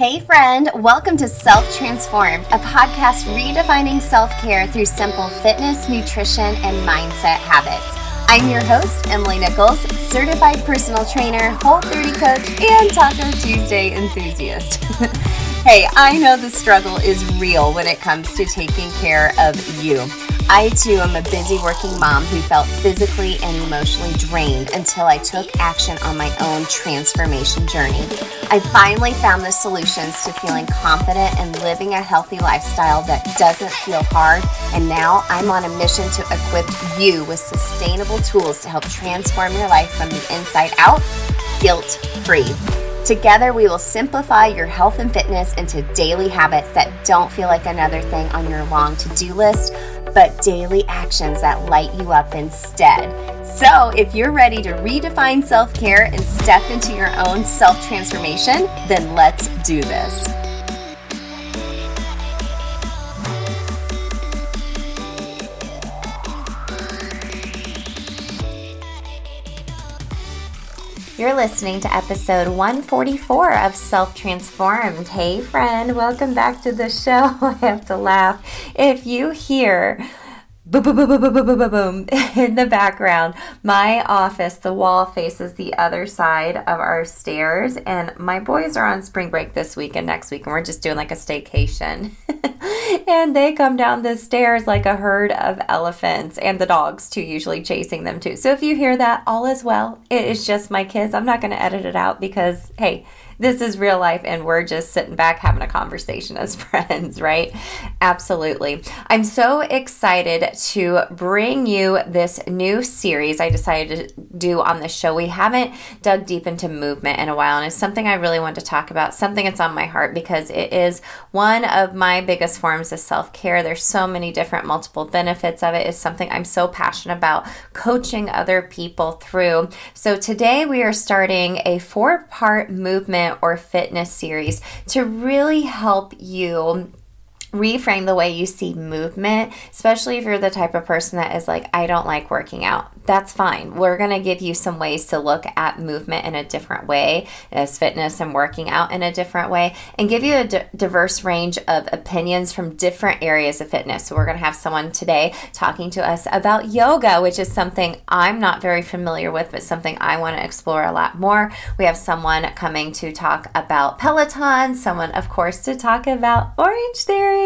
Hey, friend, welcome to Self Transformed, a podcast redefining self care through simple fitness, nutrition, and mindset habits. I'm your host, Emily Nichols, certified personal trainer, Whole 30 coach, and Taco Tuesday enthusiast. hey, I know the struggle is real when it comes to taking care of you. I too am a busy working mom who felt physically and emotionally drained until I took action on my own transformation journey. I finally found the solutions to feeling confident and living a healthy lifestyle that doesn't feel hard, and now I'm on a mission to equip you with sustainable tools to help transform your life from the inside out, guilt free. Together, we will simplify your health and fitness into daily habits that don't feel like another thing on your long to do list but daily actions that light you up instead. So, if you're ready to redefine self care and step into your own self transformation, then let's do this. You're listening to episode 144 of Self Transformed. Hey, friend, welcome back to the show. I have to laugh. If you hear boom, boom, boom, boom, boom, boom, boom, boom, in the background. My office, the wall faces the other side of our stairs, and my boys are on spring break this week and next week, and we're just doing like a staycation. and they come down the stairs like a herd of elephants, and the dogs too, usually chasing them too. So if you hear that, all is well. It is just my kids. I'm not going to edit it out because, hey, this is real life and we're just sitting back having a conversation as friends, right? Absolutely. I'm so excited to bring you this new series I decided to do on the show. We haven't dug deep into movement in a while, and it's something I really want to talk about, something that's on my heart because it is one of my biggest forms of self care. There's so many different multiple benefits of it. It's something I'm so passionate about coaching other people through. So today we are starting a four part movement or fitness series to really help you reframe the way you see movement, especially if you're the type of person that is like, I don't like working out that's fine. We're going to give you some ways to look at movement in a different way, as fitness and working out in a different way, and give you a d- diverse range of opinions from different areas of fitness. So, we're going to have someone today talking to us about yoga, which is something I'm not very familiar with, but something I want to explore a lot more. We have someone coming to talk about Peloton, someone, of course, to talk about Orange Theory.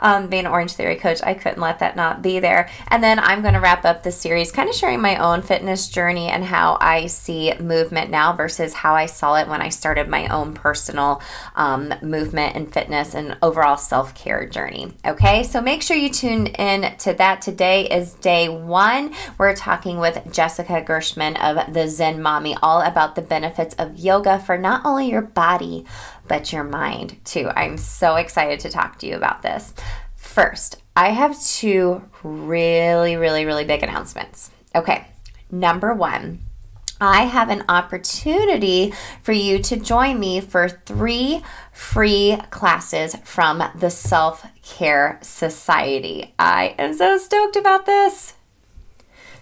Um, being an Orange Theory coach, I couldn't let that not be there. And then I'm going to wrap up the series kind of sharing sharing my own fitness journey and how I see movement now versus how I saw it when I started my own personal um, movement and fitness and overall self care journey. Okay, so make sure you tune in to that. Today is day one. We're talking with Jessica Gershman of the Zen Mommy all about the benefits of yoga for not only your body, but your mind too. I'm so excited to talk to you about this. First, I have two really, really, really big announcements. Okay, number one. I have an opportunity for you to join me for three free classes from the Self Care Society. I am so stoked about this.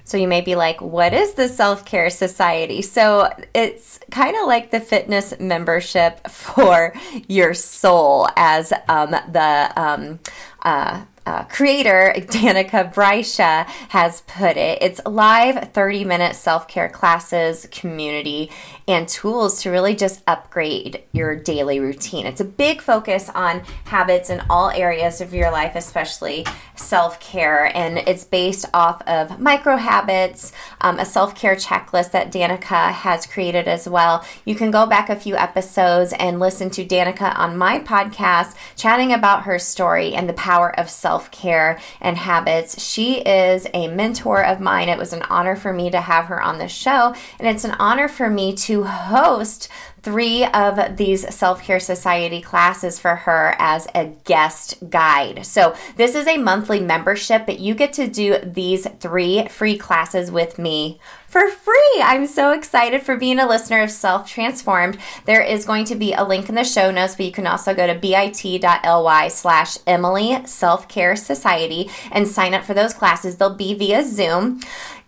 So you may be like, what is the Self Care Society? So it's kind of like the fitness membership for your soul, as um, the um, uh, uh, creator Danica Brysha has put it. It's live 30 minute self care classes, community, and tools to really just upgrade your daily routine. It's a big focus on habits in all areas of your life, especially self care, and it's based off of micro habits, um, a self care checklist that Danica has created as well. You can go back a few episodes and listen to Danica on my podcast, chatting about her story and the power of self care and habits. She is a mentor of mine. It was an honor for me to have her on the show, and it's an honor for me to host three of these Self Care Society classes for her as a guest guide. So, this is a monthly membership, but you get to do these three free classes with me for free. I'm so excited for being a listener of Self Transformed. There is going to be a link in the show notes, but you can also go to bit.ly slash Emily Self Care Society and sign up for those classes. They'll be via Zoom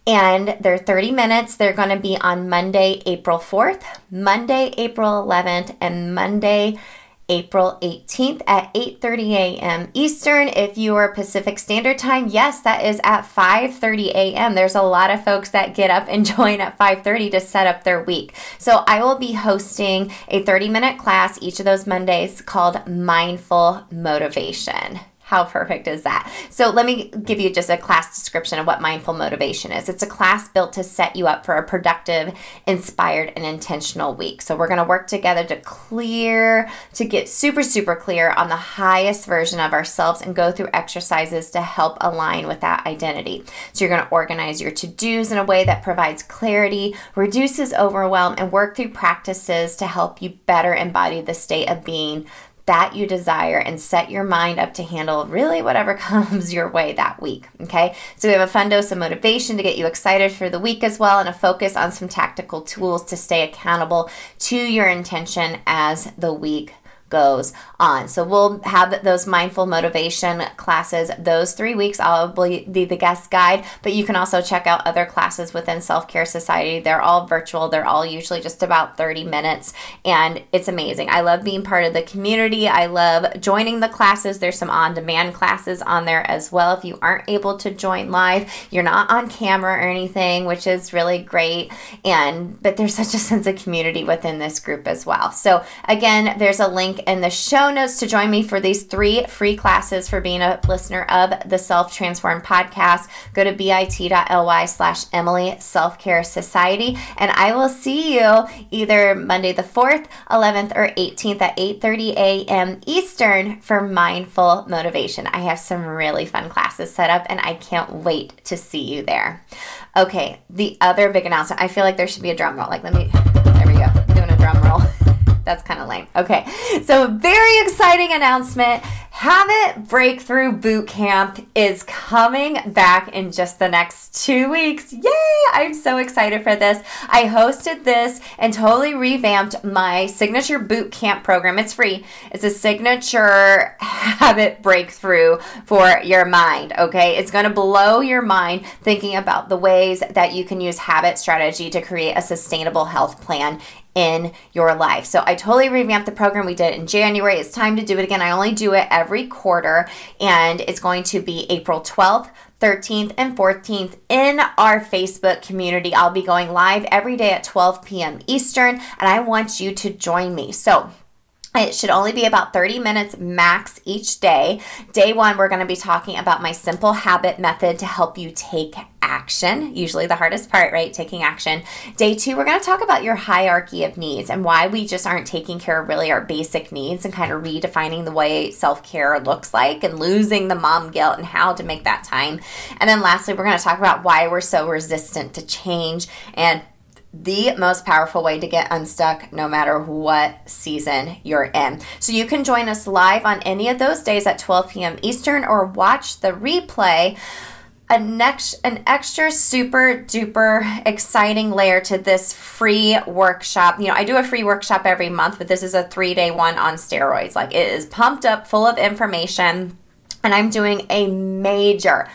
and they're 30 minutes. They're going to be on Monday, April 4th, Monday, April 11th, and Monday, April 18th at 8:30 a.m. Eastern. If you are Pacific Standard Time, yes, that is at 5:30 a.m. There's a lot of folks that get up and join at 5:30 to set up their week. So I will be hosting a 30-minute class each of those Mondays called Mindful Motivation. How perfect is that? So, let me give you just a class description of what mindful motivation is. It's a class built to set you up for a productive, inspired, and intentional week. So, we're going to work together to clear, to get super, super clear on the highest version of ourselves and go through exercises to help align with that identity. So, you're going to organize your to dos in a way that provides clarity, reduces overwhelm, and work through practices to help you better embody the state of being that you desire and set your mind up to handle really whatever comes your way that week. Okay, so we have a fun dose of motivation to get you excited for the week as well, and a focus on some tactical tools to stay accountable to your intention as the week goes on. So we'll have those mindful motivation classes those three weeks. I'll be the guest guide, but you can also check out other classes within Self Care Society. They're all virtual, they're all usually just about 30 minutes, and it's amazing. I love being part of the community. I love joining the classes. There's some on demand classes on there as well. If you aren't able to join live, you're not on camera or anything, which is really great. And but there's such a sense of community within this group as well. So again, there's a link in the show notes to join me for these three free classes for being a listener of the Self Transform podcast. Go to bit.ly slash Emily Self Care Society, and I will see you either Monday the 4th, 11th, or 18th at 8.30 a.m. Eastern for Mindful Motivation. I have some really fun classes set up, and I can't wait to see you there. Okay, the other big announcement. I feel like there should be a drum roll. Like, let me, That's kind of lame. Okay, so very exciting announcement. Habit Breakthrough Boot Camp is coming back in just the next two weeks. Yay! I'm so excited for this. I hosted this and totally revamped my signature boot camp program. It's free, it's a signature habit breakthrough for your mind. Okay, it's going to blow your mind thinking about the ways that you can use habit strategy to create a sustainable health plan in your life. So I totally revamped the program. We did in January. It's time to do it again. I only do it every quarter, and it's going to be April 12th. 13th and 14th in our Facebook community. I'll be going live every day at 12 p.m. Eastern, and I want you to join me. So, it should only be about 30 minutes max each day. Day one, we're going to be talking about my simple habit method to help you take action, usually the hardest part, right? Taking action. Day two, we're going to talk about your hierarchy of needs and why we just aren't taking care of really our basic needs and kind of redefining the way self care looks like and losing the mom guilt and how to make that time. And then lastly, we're going to talk about why we're so resistant to change and the most powerful way to get unstuck no matter what season you're in. So you can join us live on any of those days at 12 p.m. Eastern or watch the replay. A next, an extra super duper exciting layer to this free workshop. You know, I do a free workshop every month, but this is a three day one on steroids. Like it is pumped up, full of information, and I'm doing a major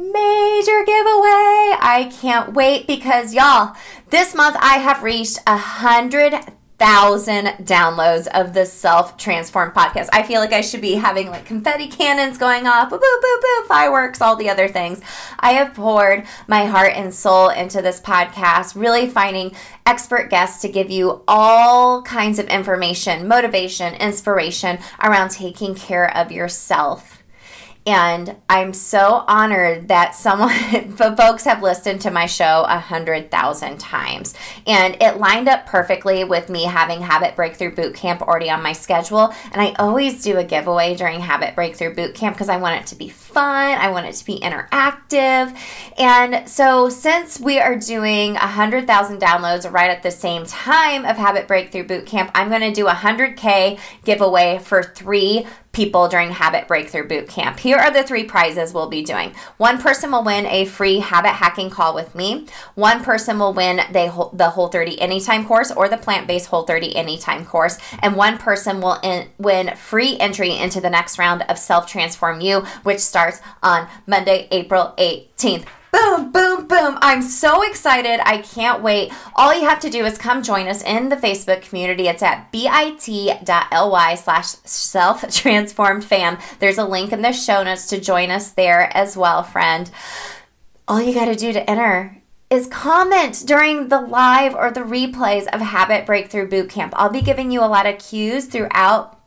major giveaway. I can't wait because y'all, this month I have reached a hundred thousand downloads of the Self Transform podcast. I feel like I should be having like confetti cannons going off, boo boo boo boo, fireworks, all the other things. I have poured my heart and soul into this podcast, really finding expert guests to give you all kinds of information, motivation, inspiration around taking care of yourself and I'm so honored that someone, folks have listened to my show a hundred thousand times. And it lined up perfectly with me having Habit Breakthrough Boot Camp already on my schedule. And I always do a giveaway during Habit Breakthrough Boot Camp because I want it to be fun, I want it to be interactive. And so, since we are doing a hundred thousand downloads right at the same time of Habit Breakthrough Boot Camp, I'm going to do a 100K giveaway for three people during Habit Breakthrough Boot Camp. Here are the three prizes we'll be doing. One person will win a free habit hacking call with me. One person will win the, the Whole 30 Anytime course or the plant based Whole 30 Anytime course. And one person will in, win free entry into the next round of Self Transform You, which starts on Monday, April 18th. Boom! boom, boom. I'm so excited. I can't wait. All you have to do is come join us in the Facebook community. It's at bit.ly slash self transformed fam. There's a link in the show notes to join us there as well, friend. All you got to do to enter is comment during the live or the replays of Habit Breakthrough Bootcamp. I'll be giving you a lot of cues throughout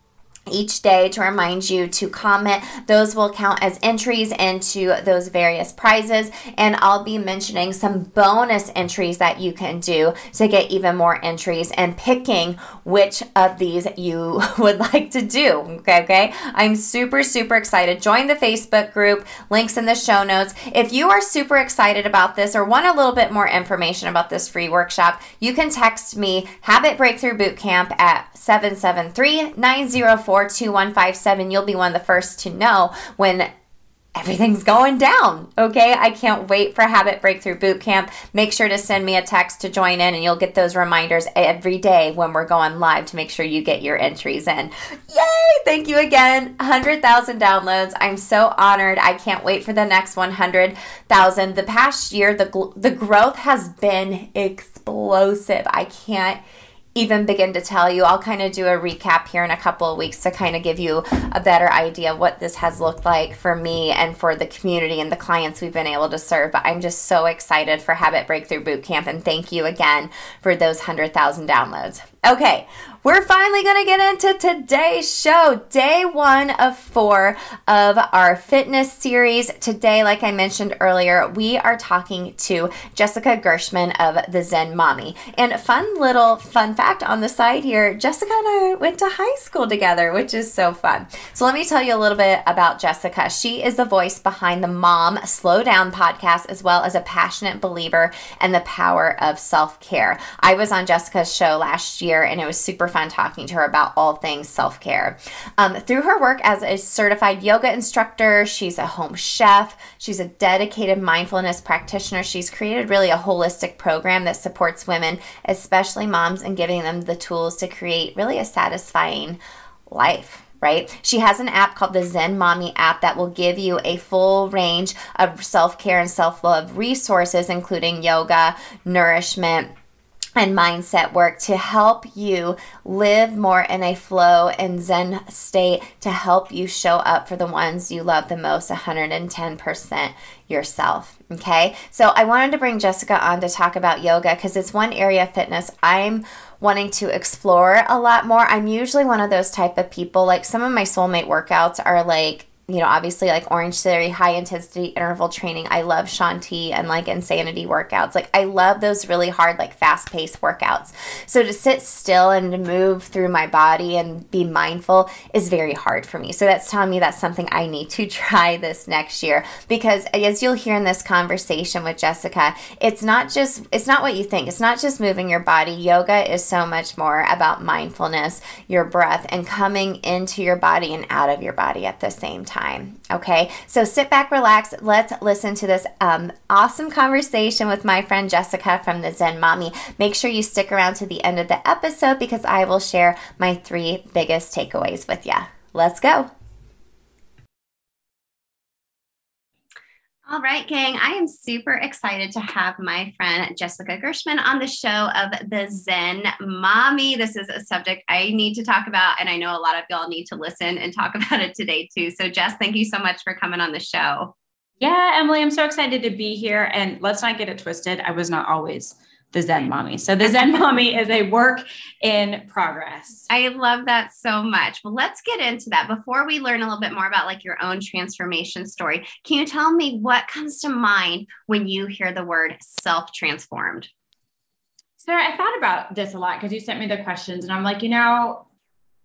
each day to remind you to comment. Those will count as entries into those various prizes. And I'll be mentioning some bonus entries that you can do to get even more entries and picking which of these you would like to do. Okay, okay. I'm super, super excited. Join the Facebook group, links in the show notes. If you are super excited about this or want a little bit more information about this free workshop, you can text me Habit Breakthrough Bootcamp at 773 904 2157, you'll be one of the first to know when everything's going down. Okay, I can't wait for Habit Breakthrough Bootcamp. Make sure to send me a text to join in, and you'll get those reminders every day when we're going live to make sure you get your entries in. Yay! Thank you again. 100,000 downloads. I'm so honored. I can't wait for the next 100,000. The past year, the, the growth has been explosive. I can't even begin to tell you. I'll kind of do a recap here in a couple of weeks to kind of give you a better idea of what this has looked like for me and for the community and the clients we've been able to serve. But I'm just so excited for Habit Breakthrough Bootcamp and thank you again for those 100,000 downloads. Okay, we're finally going to get into today's show, day one of four of our fitness series. Today, like I mentioned earlier, we are talking to Jessica Gershman of the Zen Mommy. And fun little fun fact on the side here Jessica and I went to high school together, which is so fun. So, let me tell you a little bit about Jessica. She is the voice behind the Mom Slow Down podcast, as well as a passionate believer in the power of self care. I was on Jessica's show last year, and it was super fun talking to her about all things self care. Um, through her work as a certified yoga instructor, she's a home chef, she's a dedicated mindfulness practitioner. She's created really a holistic program that supports women, especially moms, and giving them the tools to create really a satisfying life right? She has an app called the Zen Mommy app that will give you a full range of self care and self love resources, including yoga, nourishment and mindset work to help you live more in a flow and zen state to help you show up for the ones you love the most 110% yourself okay? So i wanted to bring jessica on to talk about yoga because it's one area of fitness i'm wanting to explore a lot more. I'm usually one of those type of people like some of my soulmate workouts are like you know, obviously like Orange Theory, high intensity interval training. I love Shaun T and like insanity workouts. Like I love those really hard, like fast paced workouts. So to sit still and to move through my body and be mindful is very hard for me. So that's telling me that's something I need to try this next year because as you'll hear in this conversation with Jessica, it's not just it's not what you think. It's not just moving your body. Yoga is so much more about mindfulness, your breath and coming into your body and out of your body at the same time time. Okay, so sit back, relax. Let's listen to this um, awesome conversation with my friend Jessica from the Zen Mommy. Make sure you stick around to the end of the episode because I will share my three biggest takeaways with you. Let's go. All right, gang. I am super excited to have my friend Jessica Gershman on the show of the Zen Mommy. This is a subject I need to talk about, and I know a lot of y'all need to listen and talk about it today too. So, Jess, thank you so much for coming on the show. Yeah, Emily, I'm so excited to be here. And let's not get it twisted. I was not always the Zen Mommy. So the Zen Mommy is a work in progress. I love that so much. Well, let's get into that. Before we learn a little bit more about like your own transformation story, can you tell me what comes to mind when you hear the word self-transformed? Sarah, I thought about this a lot because you sent me the questions and I'm like, you know,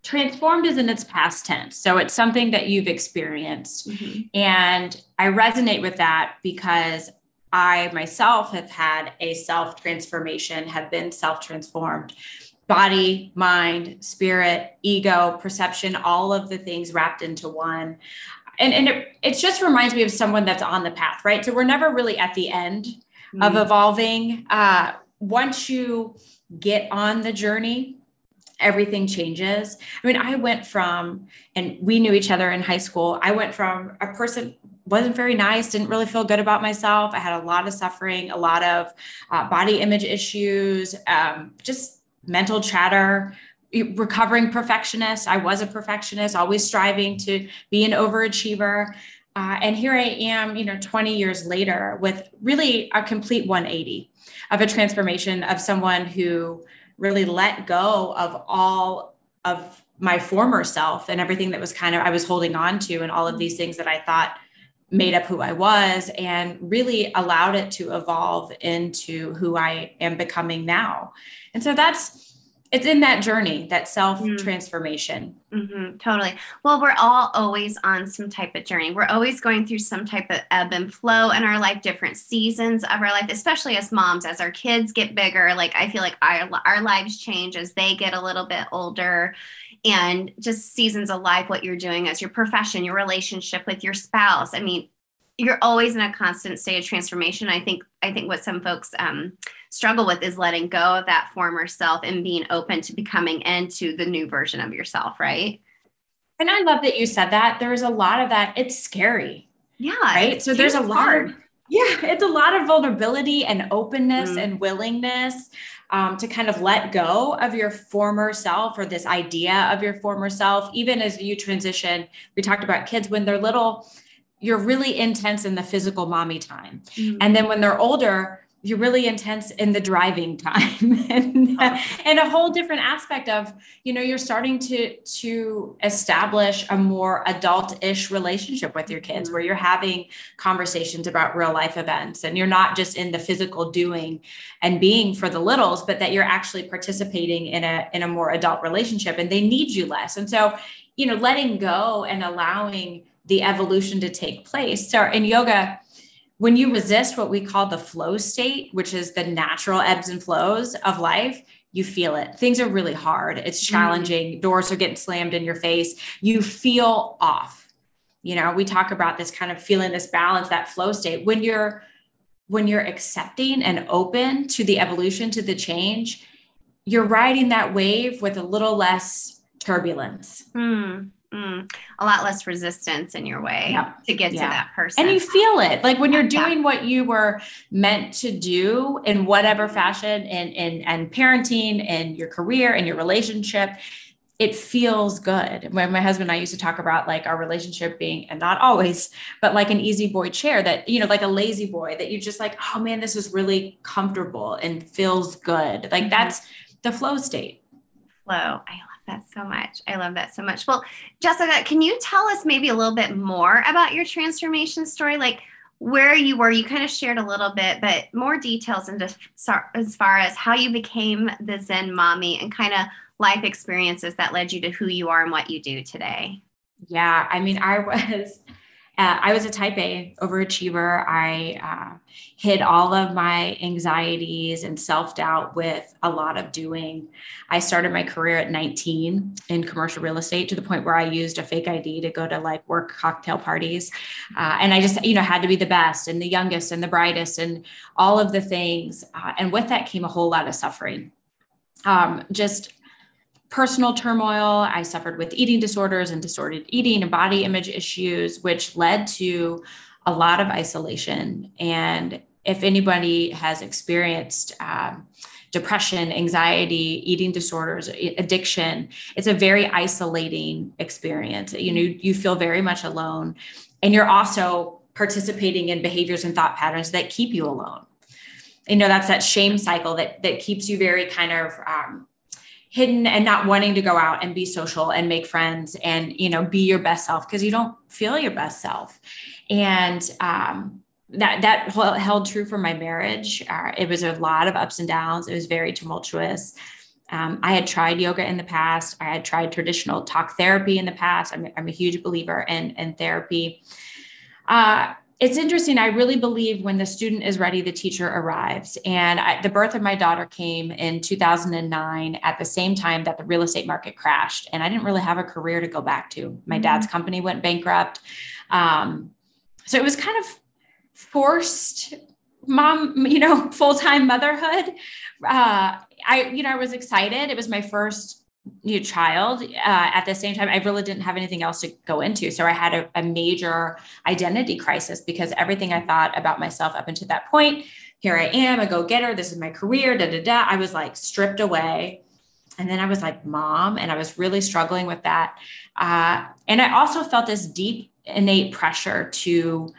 transformed is in its past tense. So it's something that you've experienced. Mm-hmm. And I resonate with that because I myself have had a self transformation, have been self transformed body, mind, spirit, ego, perception, all of the things wrapped into one. And, and it, it just reminds me of someone that's on the path, right? So we're never really at the end mm-hmm. of evolving. Uh, once you get on the journey, everything changes. I mean, I went from, and we knew each other in high school, I went from a person wasn't very nice, didn't really feel good about myself. I had a lot of suffering, a lot of uh, body image issues, um, just mental chatter, recovering perfectionist. I was a perfectionist, always striving to be an overachiever. Uh, and here I am, you know, 20 years later with really a complete 180 of a transformation of someone who really let go of all of my former self and everything that was kind of I was holding on to and all of these things that I thought made up who I was and really allowed it to evolve into who I am becoming now. And so that's it's in that journey, that self transformation. Mm-hmm, totally. Well, we're all always on some type of journey. We're always going through some type of ebb and flow in our life, different seasons of our life, especially as moms, as our kids get bigger. Like, I feel like our, our lives change as they get a little bit older and just seasons of life, what you're doing as your profession, your relationship with your spouse. I mean, you're always in a constant state of transformation. I think I think what some folks um, struggle with is letting go of that former self and being open to becoming into the new version of yourself, right? And I love that you said that. There's a lot of that. It's scary. Yeah. Right. So there's a lot. Of, yeah, it's a lot of vulnerability and openness mm. and willingness um, to kind of let go of your former self or this idea of your former self, even as you transition. We talked about kids when they're little, you're really intense in the physical mommy time. Mm-hmm. And then when they're older, you're really intense in the driving time and, oh. and a whole different aspect of you know you're starting to to establish a more adult-ish relationship with your kids mm-hmm. where you're having conversations about real life events and you're not just in the physical doing and being for the littles but that you're actually participating in a in a more adult relationship and they need you less and so you know letting go and allowing the evolution to take place so in yoga when you resist what we call the flow state, which is the natural ebbs and flows of life, you feel it. Things are really hard. It's mm-hmm. challenging. Mm. Doors are getting slammed in your face. You feel off. You know, we talk about this kind of feeling this balance, that flow state. When you're when you're accepting and open to the evolution, to the change, you're riding that wave with a little less turbulence. Mm. Mm, a lot less resistance in your way to get yeah. to that person. And you feel it like when you're doing what you were meant to do in whatever fashion and and and parenting and your career and your relationship, it feels good. When my husband and I used to talk about like our relationship being, and not always, but like an easy boy chair that, you know, like a La-Z-Boy that you just like, oh man, this is really comfortable and feels good. Like mm-hmm. that's the flow state. Flow. I that so much. I love that so much. Well, Jessica, can you tell us maybe a little bit more about your transformation story? Like where you were, you kind of shared a little bit, but more details into as far as how you became the Zen mommy and kind of life experiences that led you to who you are and what you do today. Yeah, I mean, I was uh, I was a type A overachiever. I uh, hid all of my anxieties and self doubt with a lot of doing. I started my career at 19 in commercial real estate to the point where I used a fake ID to go to like work cocktail parties. Uh, and I just, you know, had to be the best and the youngest and the brightest and all of the things. Uh, and with that came a whole lot of suffering. Um, just personal turmoil. I suffered with eating disorders and disordered eating and body image issues, which led to a lot of isolation. And if anybody has experienced um, depression, anxiety, eating disorders, addiction, it's a very isolating experience. You know, you feel very much alone. And you're also participating in behaviors and thought patterns that keep you alone. You know, that's that shame cycle that that keeps you very kind of um, hidden and not wanting to go out and be social and make friends and you know be your best self because you don't feel your best self. And um, that that held true for my marriage. Uh, it was a lot of ups and downs. It was very tumultuous. Um, i had tried yoga in the past. I had tried traditional talk therapy in the past. I'm, I'm a huge believer in, in therapy. Uh, it's interesting. I really believe when the student is ready, the teacher arrives. And I, the birth of my daughter came in 2009 at the same time that the real estate market crashed. And I didn't really have a career to go back to. My mm-hmm. dad's company went bankrupt. Um, so it was kind of forced mom, you know, full time motherhood. Uh, I, you know, I was excited. It was my first new child uh, at the same time i really didn't have anything else to go into. So i had a, a major identity crisis because everything i thought about myself up until that point here i am a go-getter this is my career da da da i was like stripped away. And then i was like mom and i was really struggling with that. Uh, and i also felt this deep innate pressure to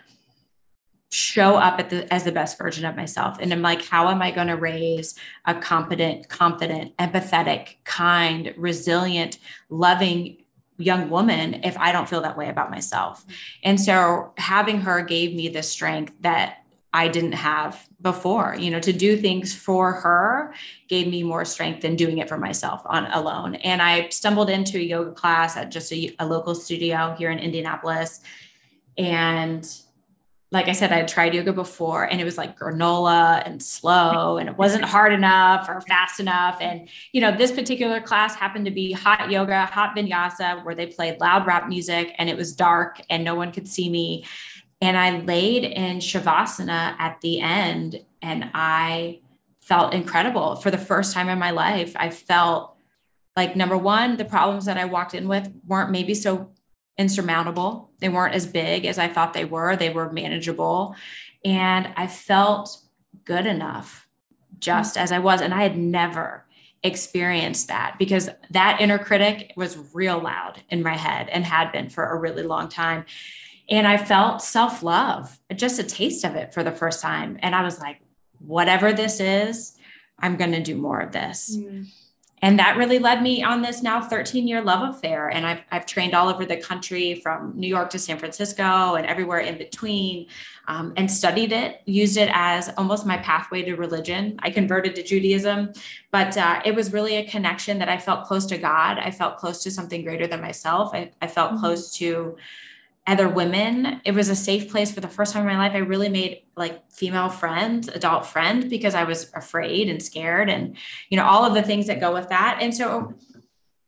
show up the as the best version of myself. And i'm like how am i going to raise a competent confident empathetic kind resilient loving young woman if i don't feel that way about myself? And so having her gave me the strength that i didn't have before you know to do things for her gave me more strength than doing it for myself on alone. And i stumbled into a yoga class at just a, a local studio here in indianapolis. And like I said, I had tried yoga before and it was like granola and slow and it wasn't hard enough or fast enough. And, you know, this particular class happened to be hot yoga, hot vinyasa, where they played loud rap music and it was dark and no one could see me. And I laid in Shavasana at the end and I felt incredible for the first time in my life. I felt like number one, the problems that I walked in with weren't maybe so insurmountable. They weren't as big as I thought they were, they were manageable. And I felt good enough just as I was. And I had never experienced that because that inner critic was real loud in my head and had been for a really long time. And I felt self love, just a taste of it for the first time. And I was like, whatever this is, I'm going to do more of this. Mm and that really led me on this now 13 year love affair. And I've, I've trained all over the country from new york to san francisco and everywhere in between um, and studied it used it as almost my pathway to religion. I converted to judaism but uh, it was really a connection that i felt close to god. I felt close to something greater than myself. I, I felt mm-hmm. close to other women. It was a safe place for the first time in my life. I really made like female friends, adult friends, because I was afraid and scared and, you know, all of the things that go with that. And so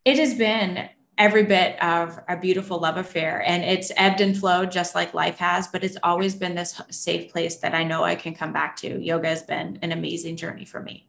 it has been every bit of a beautiful love affair and it's ebbed and flowed just like life has, but it's always been this safe place that I know I can come back to. Yoga has been an amazing journey for me.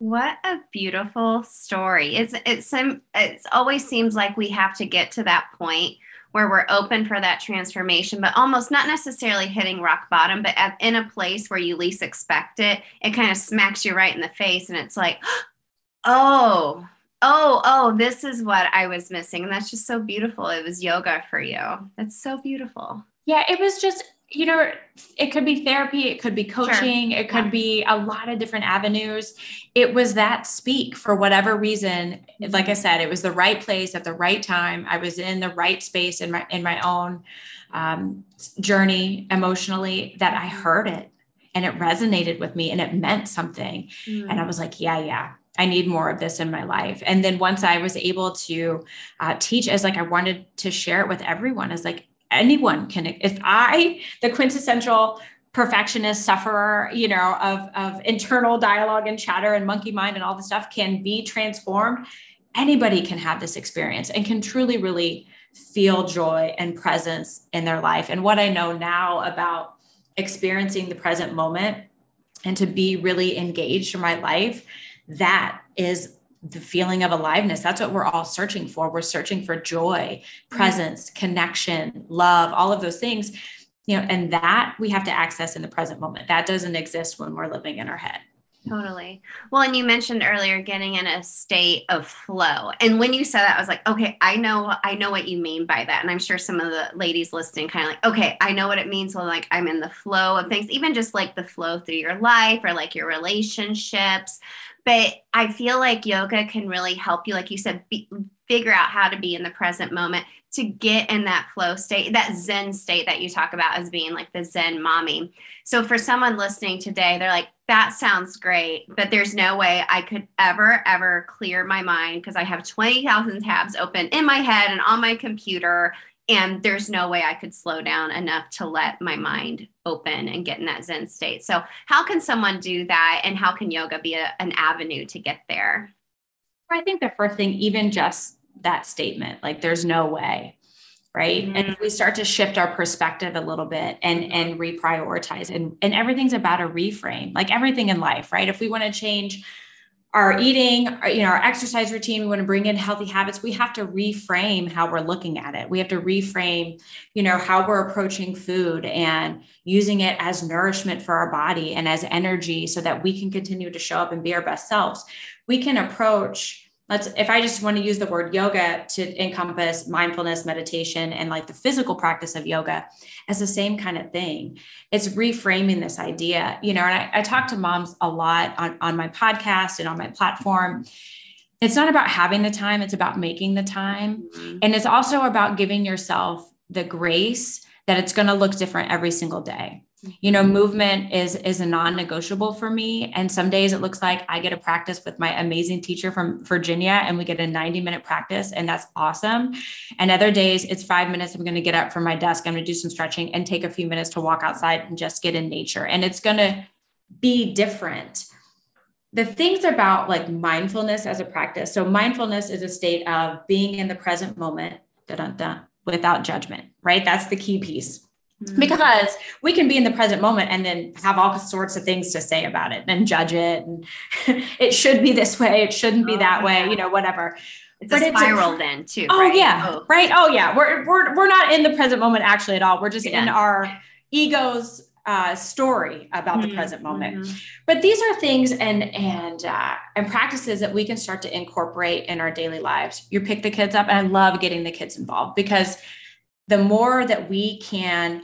What a beautiful story. It's it's it always seems like we have to get to that point where we're open for that transformation, but almost not necessarily hitting rock bottom, but at, in a place where you least expect it, it kind of smacks you right in the face. And it's like, oh, oh, oh, this is what I was missing. And that's just so beautiful. It was yoga for you. That's so beautiful. Yeah, it was just you know, it could be therapy, it could be coaching, sure. it could yeah. be a lot of different avenues. It was that speak for whatever reason. Like I said, it was the right place at the right time. I was in the right space in my in my own um, journey emotionally that I heard it and it resonated with me and it meant something. Mm. And I was like, yeah, yeah, I need more of this in my life. And then once I was able to uh, teach as like I wanted to share it with everyone as like anyone can if i the quintessential perfectionist sufferer you know of of internal dialogue and chatter and monkey mind and all the stuff can be transformed anybody can have this experience and can truly really feel joy and presence in their life. And what i know now about experiencing the present moment and to be really engaged in my life that is the feeling of aliveness. That's what we're all searching for. We're searching for joy, mm-hmm. presence, connection, love, all of those things. You know, and that we have to access in the present moment. That doesn't exist when we're living in our head. Totally. Well, and you mentioned earlier getting in a state of flow. And when you said that, I was like, okay, I know, I know what you mean by that. And I'm sure some of the ladies listening kind of like, okay, I know what it means when like I'm in the flow of things, even just like the flow through your life or like your relationships but I feel like yoga can really help you, like you said, be, figure out how to be in the present moment to get in that flow state, that Zen state that you talk about as being like the Zen mommy. So for someone listening today, they're like, that sounds great, but there's no way I could ever, ever clear my mind because I have 20,000 tabs open in my head and on my computer and there's no way I could slow down enough to let my mind open and get in that Zen state. So, how can someone do that? And how can yoga be a, an avenue to get there? I think the first thing, even just that statement, like there's no way, right? Mm-hmm. And we start to shift our perspective a little bit and and reprioritize, and and everything's about a reframe, like everything in life, right? If we want to change our eating, you know, our exercise routine, we want to bring in healthy habits, we have to reframe how we're looking at it. We have to reframe, you know, how we're approaching food and using it as nourishment for our body and as energy so that we can continue to show up and be our best selves. We can approach let's if i just want to use the word yoga to encompass mindfulness meditation and like the physical practice of yoga as the same kind of thing it's reframing this idea. You know and i, I talk to moms a lot on, on my podcast and on my platform. It's not about having the time it's about making the time. Mm-hmm. and it's also about giving yourself the grace that it's going to look different every single day you know movement is is a non-negotiable for me. And some days it looks like i get a practice with my amazing teacher from virginia and we get a 90 minute practice and that's awesome. And other days it's five minutes i'm going to get up from my desk i'm going to do some stretching and take a few minutes to walk outside and just get in nature. And it's going to be different. The things about like mindfulness as a practice so mindfulness is a state of being in the present moment without judgment right? That's the key piece Mm-hmm. because we can be in the present moment and then have all sorts of things to say about it and judge it and it should be this way it shouldn't be oh, that way you know whatever it's but a spiral it's a, then too oh right? yeah oh. right oh yeah we're, we're we're not in the present moment actually at all we're just yeah. in our ego's uh, story about mm-hmm. the present moment mm-hmm. but these are things and and uh, and practices that we can start to incorporate in our daily lives you pick the kids up and i love getting the kids involved because the more that we can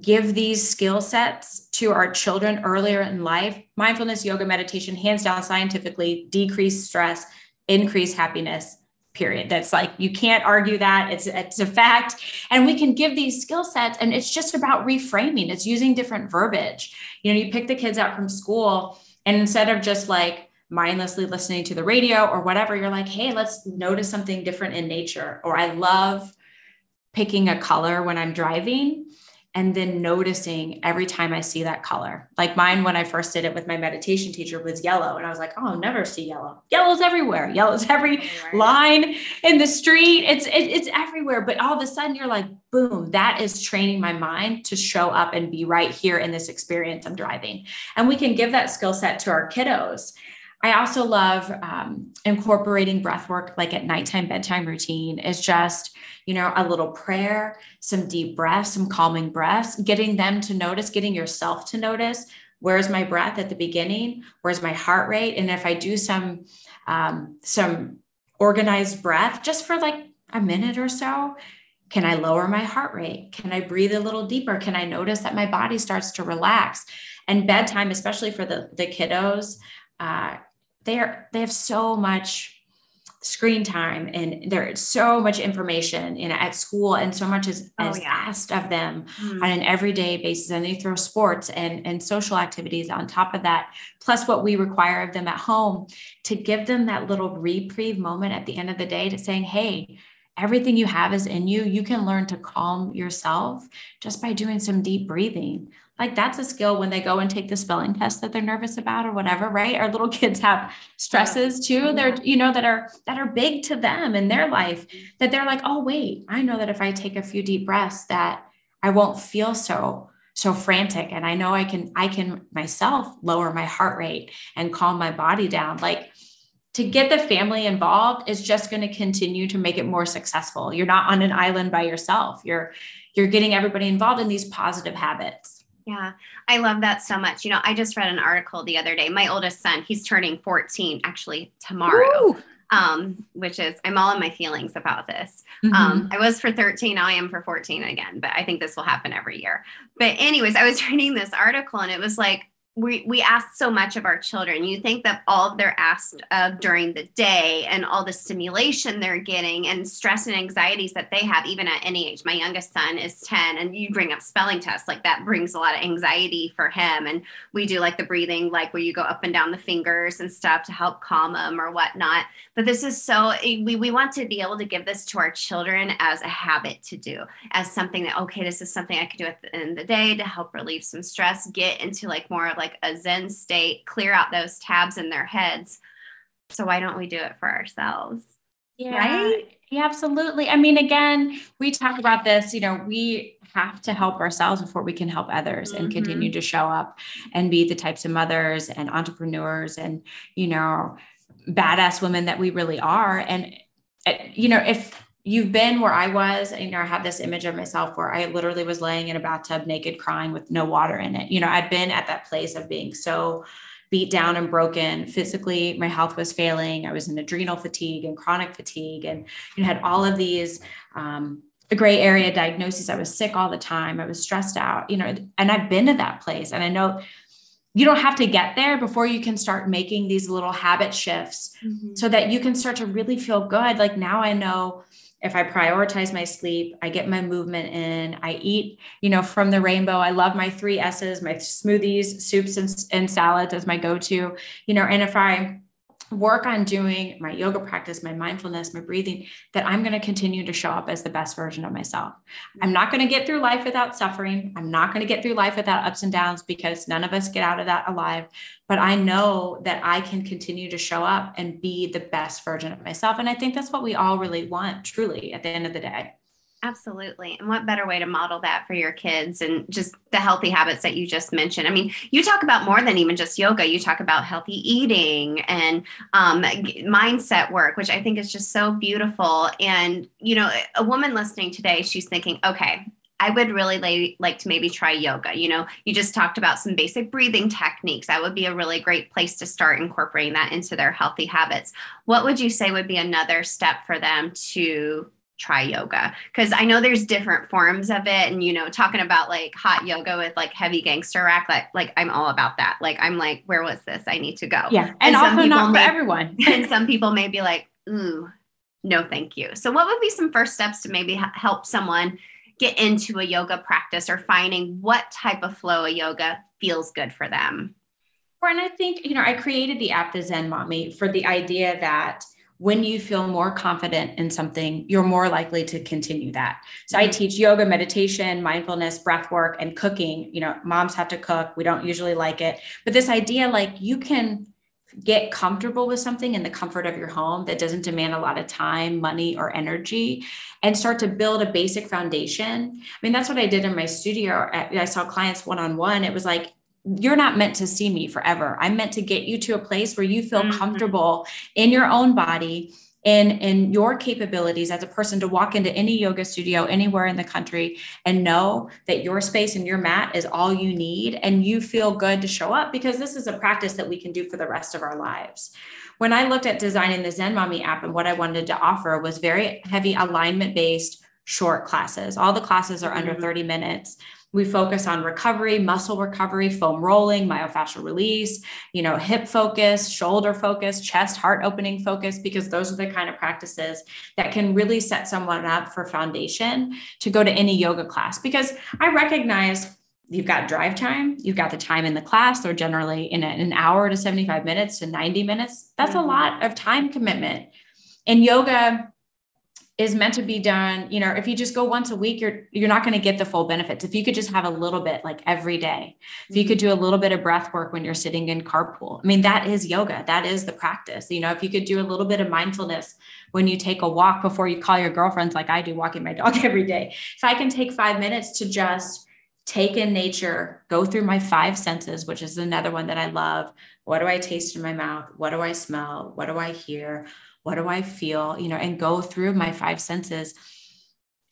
give these skill sets to our children earlier in life mindfulness yoga meditation hands down scientifically decrease stress increase happiness period. That's like you can't argue that. It's it's a fact. And we can give these skill sets and it's just about reframing. It's using different verbiage. You know you pick the kids up from school and instead of just like mindlessly listening to the radio or whatever you're like hey let's notice something different in nature. Or i love picking a color when i'm driving and then noticing every time I see that color. Like mine, when I first did it with my meditation teacher, was yellow. And I was like, oh, I'll never see yellow. Yellow's everywhere. Yellow's every everywhere. line in the street. It's, it, it's everywhere. But all of a sudden, you're like, boom, that is training my mind to show up and be right here in this experience I'm driving. And we can give that skill set to our kiddos. I also love um, incorporating breath work like at nighttime bedtime routine is just, you know, a little prayer, some deep breaths, some calming breaths, getting them to notice, getting yourself to notice where's my breath at the beginning, where's my heart rate, and if I do some um, some organized breath just for like a minute or so, can I lower my heart rate? Can I breathe a little deeper? Can I notice that my body starts to relax? And bedtime, especially for the the kiddos. Uh, they're they have so much screen time and there's so much information in at school and so much is, oh, is yeah. asked of them mm-hmm. on an everyday basis and they throw sports and, and social activities on top of that plus what we require of them at home to give them that little reprieve moment at the end of the day to saying hey everything you have is in you you can learn to calm yourself just by doing some deep breathing like that's a skill when they go and take the spelling test that they're nervous about or whatever right? Our little kids have stresses too. They're you know that are that are big to them in their life that they're like oh wait i know that if i take a few deep breaths that i won't feel so so frantic and i know i can i can myself lower my heart rate and calm my body down. Like to get the family involved is just going to continue to make it more successful. You're not on an island by yourself. You're you're getting everybody involved in these positive habits yeah, I love that so much. You know, I just read an article the other day. My oldest son, he's turning 14 actually tomorrow. Um, which is I'm all in my feelings about this. Mm-hmm. Um, I was for 13, now I am for 14 again, but I think this will happen every year. But anyways, I was reading this article and it was like we we ask so much of our children. You think that all they're asked of during the day and all the stimulation they're getting and stress and anxieties that they have, even at any age. My youngest son is 10, and you bring up spelling tests, like that brings a lot of anxiety for him. And we do like the breathing, like where you go up and down the fingers and stuff to help calm him or whatnot. But this is so eh, we, we want to be able to give this to our children as a habit to do, as something that okay, this is something I could do at the end of the day to help relieve some stress, get into like more of like like a Zen state, clear out those tabs in their heads. So why don't we do it for ourselves? Yeah. Right? Yeah, absolutely. I mean, again, we talk about this, you know, we have to help ourselves before we can help others mm-hmm. and continue to show up and be the types of mothers and entrepreneurs and, you know, badass women that we really are. And, eh, you know, if you've been where I was, you know, I have this image of myself where I literally was laying in a bathtub naked crying with no water in it. You know, I'd been at that place of being so beat down and broken physically. My health was failing. I was in adrenal fatigue and chronic fatigue and you know, had all of these um, gray area diagnoses. I was sick all the time. I was stressed out you know and i've been to that place. And i know you don't have to get there before you can start making these little habit shifts mm-hmm. so that you can start to really feel good. Like now i know if I prioritize my sleep, I get my movement in, I eat, you know, from the rainbow. I love my three S's, my smoothies, soups, and, and salads as my go to, you know, and if I work on doing my yoga practice, my mindfulness, my breathing, that I'm going to continue to show up as the best version of myself. I'm not going to get through life without suffering. I'm not going to get through life without ups and downs because none of us get out of that alive. But I know that I can continue to show up and be the best version of myself. And I think that's what we all really want, truly, at the end of the day. Absolutely. And what better way to model that for your kids and just the healthy habits that you just mentioned? I mean, you talk about more than even just yoga. You talk about healthy eating and um, mindset work, which I think is just so beautiful. And, you know, a woman listening today, she's thinking, okay, I would really like, like to maybe try yoga. You know, you just talked about some basic breathing techniques. That would be a really great place to start incorporating that into their healthy habits. What would you say would be another step for them to try yoga. Because i know there's different forms of it and you know talking about like hot yoga with like heavy gangster rack like like i'm all about that. Like i'm like where was this? I need to go. Yeah. And, and also not may, for everyone. and some people may be like ooh no thank you. So what would be some first steps to maybe help someone get into a yoga practice or finding what type of flow of yoga feels good for them? And i think you know i created the app the zen mommy for the idea that when you feel more confident in something, you're more likely to continue that. So I mm-hmm. teach yoga, meditation, mindfulness, breath work, and cooking. You know, moms have to cook. We don't usually like it. But this idea like you can get comfortable with something in the comfort of your home that doesn't demand a lot of time, money, or energy, and start to build a basic foundation. I mean, that's what I did in my studio. I saw clients one on one. It was like, you're not meant to see me forever. I'm meant to get you to a place where you feel mm-hmm. comfortable in your own body in in your capabilities as a person to walk into any yoga studio anywhere in the country and know that your space and your mat is all you need and you feel good to show up because this is a practice that we can do for the rest of our lives when i looked at designing the zen mommy app and what i wanted to offer was very heavy alignment based short classes all the classes are under mm-hmm. 30 minutes we focus on recovery, muscle recovery, foam rolling, myofascial release, you know, hip focus, shoulder focus, chest, heart opening focus, because those are the kind of practices that can really set someone up for foundation to go to any yoga class. Because I recognize you've got drive time, you've got the time in the class, they're generally in an hour to 75 minutes to 90 minutes. That's mm-hmm. a lot of time commitment. In yoga, is meant to be done you know if you just go once a week you're you're not going to get the full benefits. If you could just have a little bit like every day if you could do a little bit of breath work when you're sitting in carpool i mean that is yoga that is the practice you know if you could do a little bit of mindfulness when you take a walk before you call your girlfriends like i do walking my dog every day. If i can take 5 minutes to just take in nature go through my five senses which is another one that i love. What do i taste in my mouth? What do i smell? What do i hear what do I feel, you know, and go through my five senses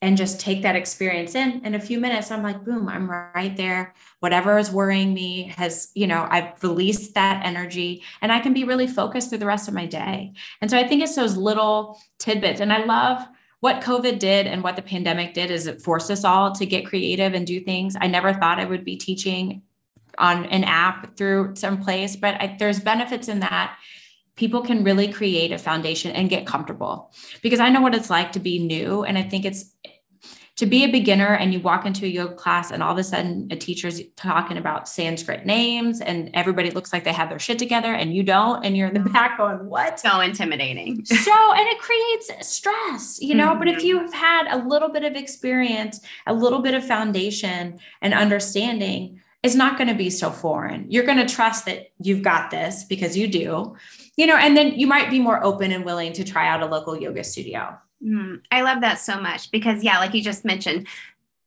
and just take that experience in. In a few minutes, I'm like, boom, I'm right there. Whatever is worrying me has, you know, I've released that energy and I can be really focused through the rest of my day. And so I think it's those little tidbits. And I love what COVID did and what the pandemic did is it forced us all to get creative and do things. I never thought I would be teaching on an app through some place, but I, there's benefits in that people can really create a foundation and get comfortable because I know what it's like to be new. And I think it's to be a beginner and you walk into a yoga class and all of a sudden a teacher's talking about Sanskrit names and everybody looks like they have their shit together and you don't. And you're in the back going, what? So intimidating. so, and it creates stress, you know, mm-hmm. but if mm-hmm. you've had a little bit of experience, a little bit of foundation and understanding, it's not going to be so foreign. You're going to trust that you've got this because you do you know, and then you might be more open and willing to try out a local yoga studio. Mm, I love that so much because, yeah, like you just mentioned,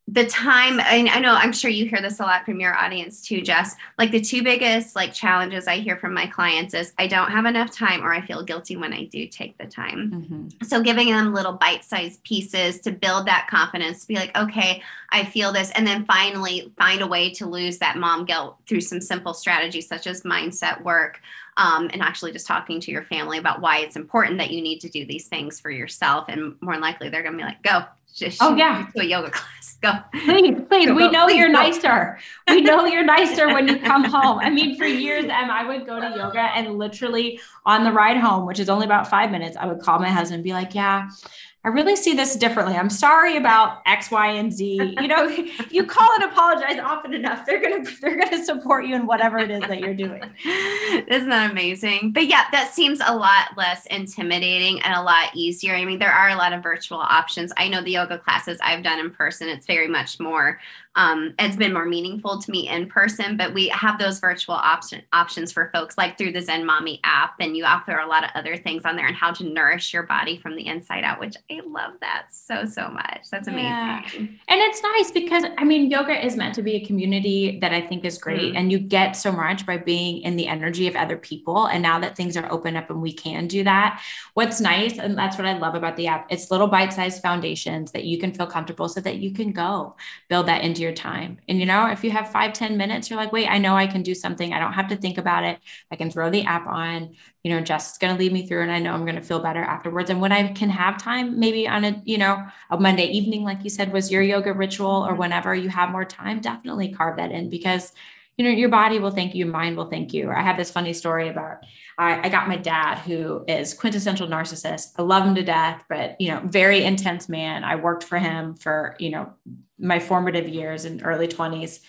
the time I, I know i'm sure you hear this a lot from your audience too jess. Like the two biggest like challenges i hear from my clients is i don't have enough time or i feel guilty when i do take the time. Mm-hmm. so giving them little bite-sized pieces to build that confidence to be like okay i feel this and then finally find a way to lose that mom guilt through some simple strategies such as mindset work um, and actually just talking to your family about why it's important that you need to do these things for yourself and more likely they're going to be like go just oh yeah. to a yoga class. Go. Please please go, we go, know please you're go. nicer. We know you're nicer when you come home. I mean for years em i would go to yoga and literally on the ride home which is only about five minutes i would call my husband and be like yeah I really see this differently. I'm sorry about X, Y, and Z. You know, you call and apologize often enough, they're gonna they're gonna support you in whatever it is that you're doing. Isn't that amazing? But yeah, that seems a lot less intimidating and a lot easier. I mean, there are a lot of virtual options. I know the yoga classes I've done in person, it's very much more um, it's been more meaningful to me in person, but we have those virtual option, options for folks like through the Zen Mommy app. And you offer a lot of other things on there and how to nourish your body from the inside out, which I love that so, so much. That's amazing. Yeah. And it's nice because I mean, yoga is meant to be a community that I think is great. Mm-hmm. And you get so much by being in the energy of other people. And now that things are open up and we can do that, what's nice, and that's what I love about the app, it's little bite sized foundations that you can feel comfortable so that you can go build that into your time. And you know, if you have five ten minutes, you're like, wait, I know I can do something. I don't have to think about it. I can throw the app on, you know, Jess is gonna lead me through and I know I'm gonna feel better afterwards. And when I can have time, maybe on a, you know, a Monday evening, like you said, was your yoga ritual or whenever you have more time, definitely carve that in because you know, your body will thank you, mind will thank you. I have this funny story about I, I, got my dad who is quintessential narcissist. I love him to death, but you know, very intense man. I worked for him for, you know, my formative years in early 20s.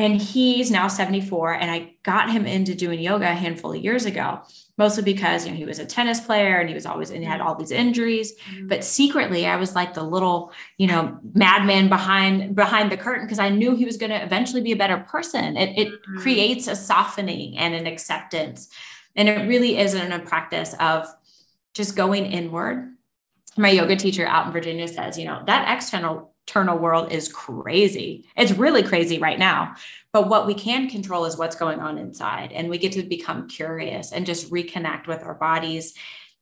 And he's now 74. And I got him into doing yoga a handful of years ago mostly because you know he was a tennis player and he was always and he had all these injuries mm-hmm. but secretly i was like the little you know madman behind behind the curtain because i knew he was going to eventually be a better person it, it mm-hmm. creates a softening and an acceptance and it really isn't a practice of just going inward my yoga teacher out in virginia says you know that external external world is crazy it's really crazy right now but what we can control is what's going on inside. And we get to become curious and just reconnect with our bodies.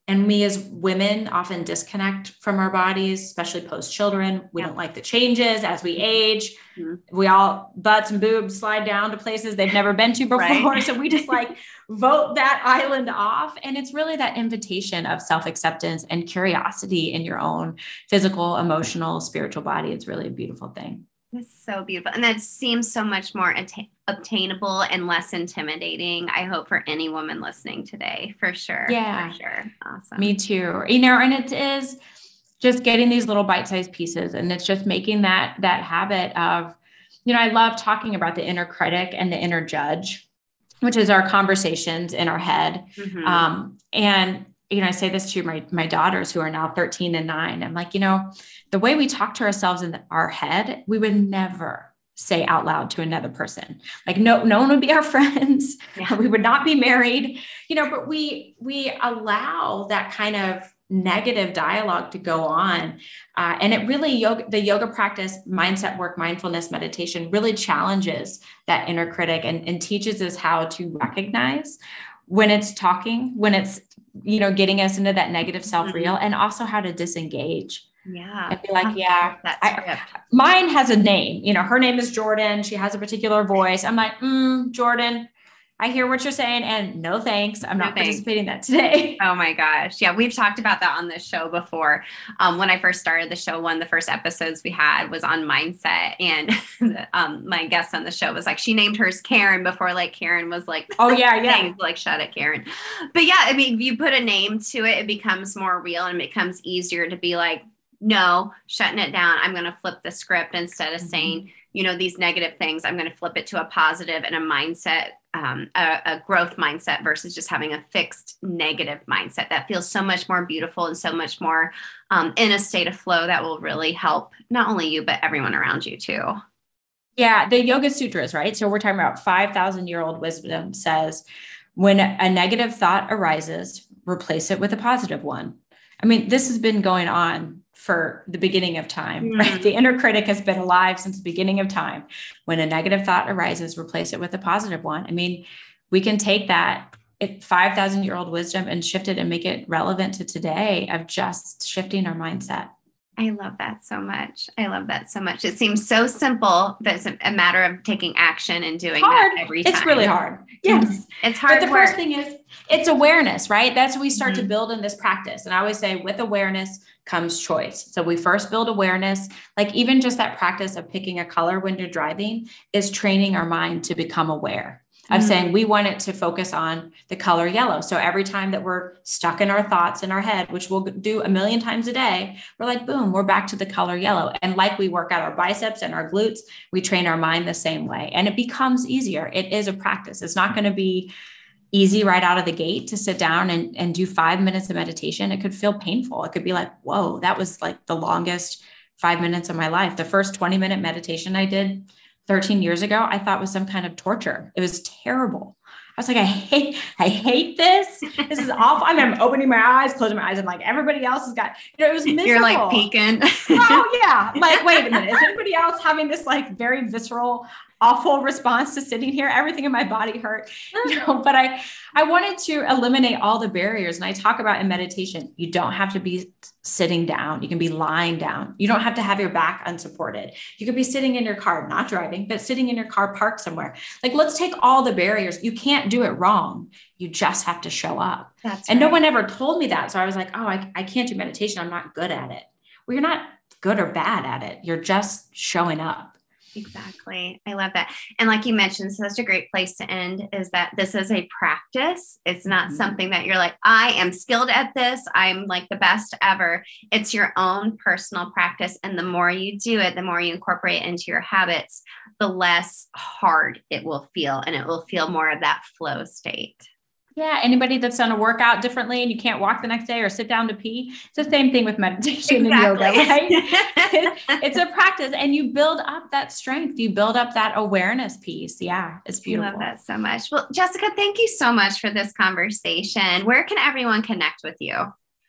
And we as women often disconnect from our bodies, especially post children. We yeah. don't like the changes as we age. Mm-hmm. We all butts and boobs slide down to places they've never been to before. Right. So we just like vote that island off. And it's really that invitation of self acceptance and curiosity in your own physical, emotional, spiritual body. It's really a beautiful thing. That's so beautiful. And that seems so much more atta- obtainable and less intimidating, I hope, for any woman listening today, for sure. Yeah. For sure. Awesome. Me too. You know, and it is just getting these little bite-sized pieces and it's just making that that habit of, you know, I love talking about the inner critic and the inner judge, which is our conversations in our head. Mm-hmm. Um, and you know, I say this to my my daughters who are now 13 and 9. I'm like, you know, the way we talk to ourselves in our head, we would never say out loud to another person. Like no no one would be our friends. Yeah. We would not be married. You know, but we we allow that kind of negative dialogue to go on. Uh, and it really yoga, the yoga practice, mindset work, mindfulness, meditation really challenges that inner critic and, and teaches us how to recognize when it's talking, when it's you know, getting us into that negative self reel mm-hmm. and also how to disengage. Yeah. And be like, yeah, I, mine has a name. You know, her name is Jordan. She has a particular voice. I'm like, mm, Jordan, I hear what you're saying, and no thanks. I'm no not thanks. participating that today. Oh my gosh. Yeah, we've talked about that on this show before. Um, when I first started the show, one of the first episodes we had was on mindset. And um, my guest on the show was like, she named hers Karen before like Karen was like, oh yeah, yeah. like shut it, Karen. But yeah, I mean, if you put a name to it, it becomes more real and it becomes easier to be like, no, shutting it down. I'm going to flip the script instead of mm-hmm. saying, you know, these negative things. I'm going to flip it to a positive and a mindset um, a, a, growth mindset versus just having a fixed negative mindset that feels so much more beautiful and so much more um, in a state of flow that will really help not only you but everyone around you too yeah the yoga sutras right so we're talking about 5000 year old wisdom says when a negative thought arises replace it with a positive one I mean, this has been going on for the beginning of time, mm-hmm. right? The inner critic has been alive since the beginning of time. When a negative thought arises, replace it with a positive one. I mean, we can take that 5,000 year old wisdom and shift it and make it relevant to today of just shifting our mindset. I love that so much. I love that so much. It seems so simple, but it's a matter of taking action and doing hard. that every time. It's really hard. Yes. It's hard. But the work. first thing is it's awareness, right? That's what we start mm-hmm. to build in this practice. And I always say with awareness comes choice. So we first build awareness, like even just that practice of picking a color when you're driving is training our mind to become aware of mm-hmm. saying we want it to focus on the color yellow. So every time that we're stuck in our thoughts in our head, which we'll do a million times a day, we're like, boom, we're back to the color yellow. And like we work out our biceps and our glutes, we train our mind the same way. And it becomes easier. It is a practice. It's not going to be easy right out of the gate to sit down and, and do five minutes of meditation. It could feel painful. It could be like, whoa, that was like the longest five minutes of my life. The first 20 minute meditation I did 13 years ago, I thought was some kind of torture. It was terrible. I was like, I hate, I hate this. This is awful. I mean, I'm opening my eyes, closing my eyes. I'm like, everybody else has got, you know, it was miserable. You're like peeking. oh yeah. Like, wait a minute. Is anybody else having this like very visceral, awful response to sitting here. Everything in my body hurt, you know, but I I wanted to eliminate all the barriers. And I talk about in meditation, you don't have to be sitting down. You can be lying down. You don't have to have your back unsupported. You could be sitting in your car, not driving, but sitting in your car parked somewhere. Like let's take all the barriers. You can't do it wrong. You just have to show up. That's and right. no one ever told me that. So I was like, oh, I, I can't do meditation. I'm not good at it. Well, you're not good or bad at it. You're just showing up. Exactly. I love that. And like you mentioned, such a great place to end is that this is a practice. It's not mm-hmm. something that you're like, I am skilled at this. I'm like the best ever. It's your own personal practice. And the more you do it, the more you incorporate it into your habits, the less hard it will feel. And it will feel more of that flow state. Yeah, anybody that's done a workout differently and you can't walk the next day or sit down to pee, it's the same thing with meditation exactly. and yoga, right? it's a practice and you build up that strength, you build up that awareness piece. Yeah, it's beautiful. I love that so much. Well, Jessica, thank you so much for this conversation. Where can everyone connect with you?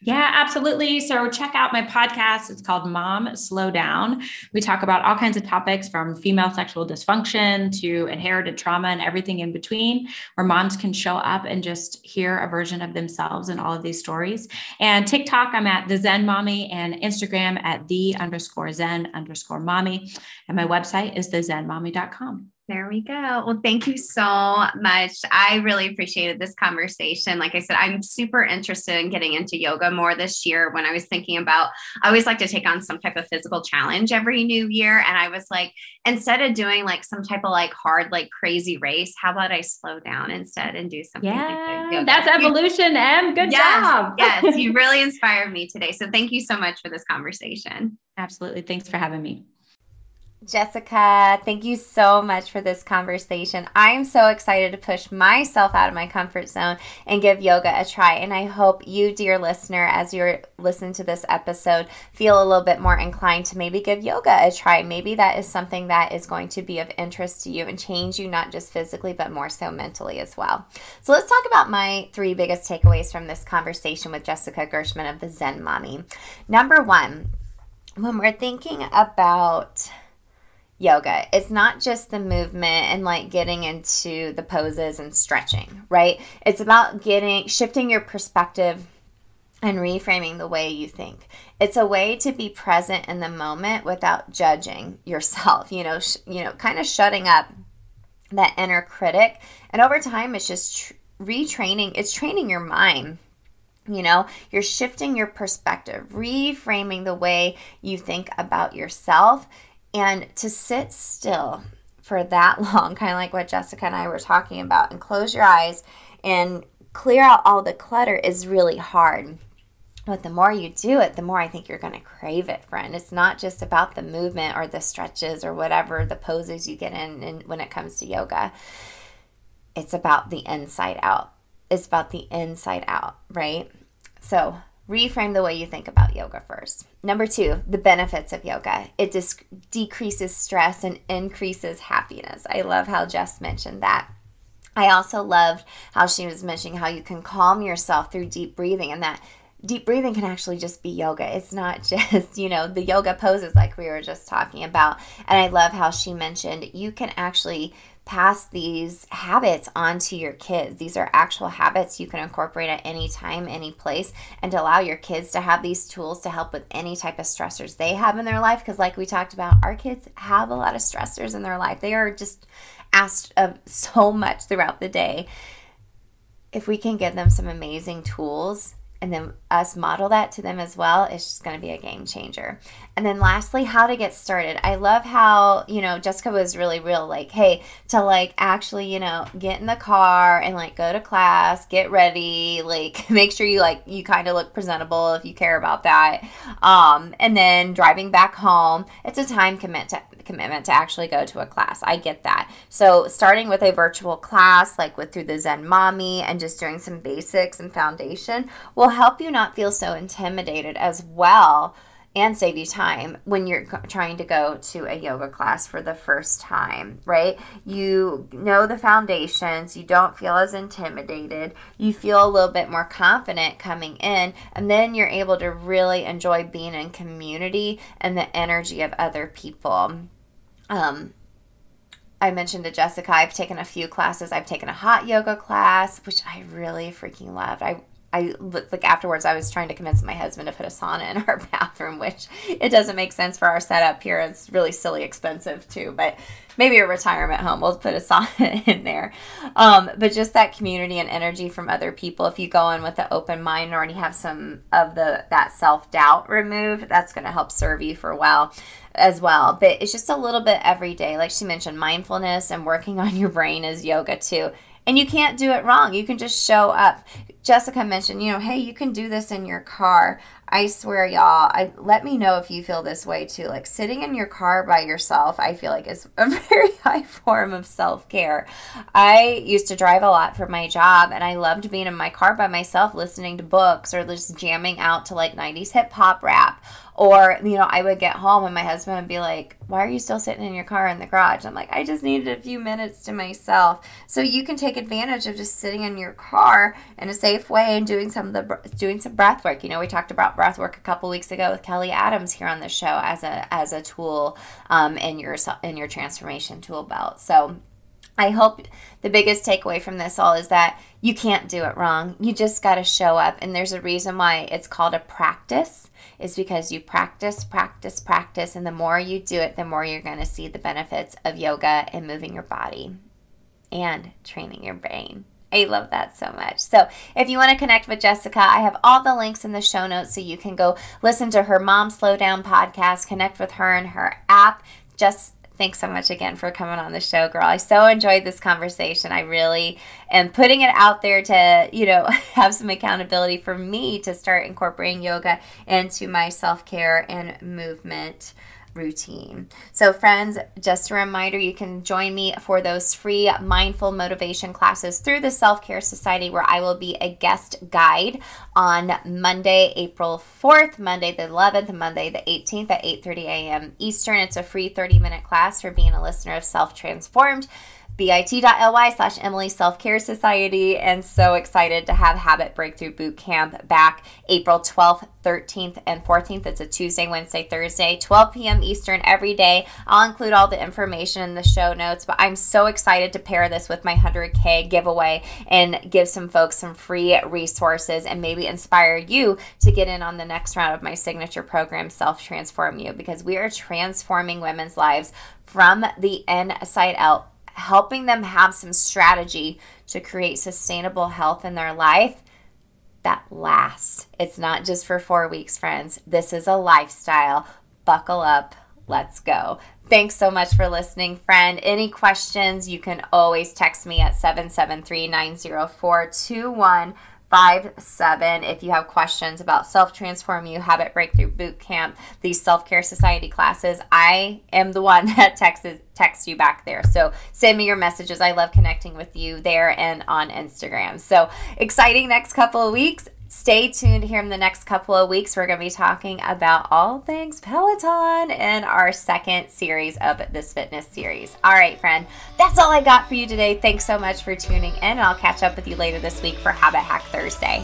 Yeah, absolutely. So check out my podcast. It's called Mom Slow Down. We talk about all kinds of topics from female sexual dysfunction to inherited trauma and everything in between, where moms can show up and just hear a version of themselves in all of these stories. And TikTok, I'm at the Zen Mommy and Instagram at the underscore Zen underscore mommy. And my website is thezenmommy.com. There we go. Well, thank you so much. I really appreciated this conversation. Like I said, I'm super interested in getting into yoga more this year. When I was thinking about, I always like to take on some type of physical challenge every new year. And I was like, instead of doing like some type of like hard, like crazy race, how about I slow down instead and do something? Yeah, like that's evolution, Em. Good yes, job. yes, you really inspired me today. So thank you so much for this conversation. Absolutely. Thanks for having me. Jessica, thank you so much for this conversation. I'm so excited to push myself out of my comfort zone and give yoga a try. And I hope you, dear listener, as you're listening to this episode, feel a little bit more inclined to maybe give yoga a try. Maybe that is something that is going to be of interest to you and change you, not just physically, but more so mentally as well. So let's talk about my three biggest takeaways from this conversation with Jessica Gershman of the Zen Mommy. Number one, when we're thinking about yoga. It's not just the movement and like getting into the poses and stretching, right? It's about getting shifting your perspective and reframing the way you think. It's a way to be present in the moment without judging yourself, you know, sh- you know, kind of shutting up that inner critic. And over time it's just tr- retraining, it's training your mind you know, you're shifting your perspective, reframing the way you think about yourself and to sit still for that long, kind of like what Jessica and I were talking about, and close your eyes and clear out all the clutter is really hard. But the more you do it, the more I think you're going to crave it, friend. It's not just about the movement or the stretches or whatever the poses you get in, in when it comes to yoga. It's about the inside out. It's about the inside out, right? So reframe the way you think about yoga first. Number two, the benefits of yoga. It dis- decreases stress and increases happiness. I love how Jess mentioned that. I also loved how she was mentioning how you can calm yourself through deep breathing and that deep breathing can actually just be yoga. It's not just, you know, the yoga poses like we were just talking about. And I love how she mentioned you can actually pass these habits onto your kids. These are actual habits you can incorporate at any time, any place, and allow your kids to have these tools to help with any type of stressors they have in their life. Because, like we talked about, our kids have a lot of stressors in their life. They are just asked of so much throughout the day. If we can give them some amazing tools and then us model that to them as well it's just going to be a game changer and then lastly how to get started i love how you know jessica was really real like hey to like actually you know get in the car and like go to class get ready like make sure you like you kind of look presentable if you care about that um and then driving back home it's a time commit to commitment to actually go to a class. I get that. So starting with a virtual class, like with through the Zen Mommy and just doing some basics and foundation will help you not feel so intimidated as well and save you time when you're trying to go to a yoga class for the first time, right? You know the foundations, you don't feel as intimidated, you feel a little bit more confident coming in, and then you're able to really enjoy being in community and the energy of other people. Um, I mentioned to Jessica, I've taken a few classes. I've taken a hot yoga class, which I really freaking loved. I I like afterwards I was trying to convince my husband to put a sauna in our bathroom, which it doesn't make sense for our setup here. It's really silly expensive too, but maybe a retirement home we'll put a sauna in there. Um, but just that community and energy from other people. If you go in with an open mind and already have some of the that self doubt removed, that's going to help serve you for well as well. But it's just a little bit every day, like she mentioned, mindfulness and working on your brain is yoga too. And you can't do it wrong. You can just show up. Jessica mentioned, you know, hey, you can do this in your car. I swear, y'all, I let me know if you feel this way too. Like sitting in your car by yourself, I feel like is a very high form of self-care. I used to drive a lot for my job and I loved being in my car by myself listening to books or just jamming out to like 90s hip hop rap or, you know, I would get home and my husband would be like, Why are you still sitting in your car in the garage? I'm like, I just needed a few minutes to myself. So you can take advantage of just sitting in your car in a safe way and doing some of the doing some breath work. You know, we talked about breath work a couple weeks ago with Kelly Adams here on the show as a as a tool um, in your in your transformation tool belt. So I hope the biggest takeaway from this all is that you can't do it wrong. You just got to show up. And there's a reason why it's called a practice, is because you practice, practice, practice. And the more you do it, the more you're going to see the benefits of yoga and moving your body and training your brain. I love that so much. So, if you want to connect with Jessica, I have all the links in the show notes so you can go listen to her Mom Slow Down podcast, connect with her and her app. Just Thanks so much again for coming on the show, girl. I so enjoyed this conversation. I really am putting it out there to, you know, have some accountability for me to start incorporating yoga into my self care and movement routine. So, friends, just a reminder you can join me for those free mindful motivation classes through the Self Care Society, where I will be a guest guide on Monday, April 4th, Monday the 11th, Monday the 18th at 8:30 a.m. Eastern. It's a free 30 minute class for being a listener of Self Transformed bit.ly slash Emily Self Care Society. And so excited to have Habit Breakthrough Boot Camp back April 12th, 13th, and 14th. It's a Tuesday, Wednesday, Thursday, 12 p.m. Eastern every day. I'll include all the information in the show notes, but I'm so excited to pair this with my 100K giveaway and give some folks some free resources and maybe inspire you to get in on the next round of my signature program, Self Transform You, because we are transforming women's lives from the inside out helping them have some strategy to create sustainable health in their life that lasts. It's not just for four weeks, friends. This is a lifestyle. Buckle up. Let's go. Thanks so much for listening, friend. Any questions, you can always text me at 773 904 five seven. If you have questions about self transform you habit breakthrough boot camp these self care society classes i am the one that texts text you back there. So send me your messages. I love connecting with you there and on instagram. So exciting next couple of weeks Stay tuned here in the next couple of weeks. We're going to be talking about all things Peloton in our second series of this fitness series. All right, friend, that's all I got for you today. Thanks so much for tuning in. I'll catch up with you later this week for Habit Hack Thursday.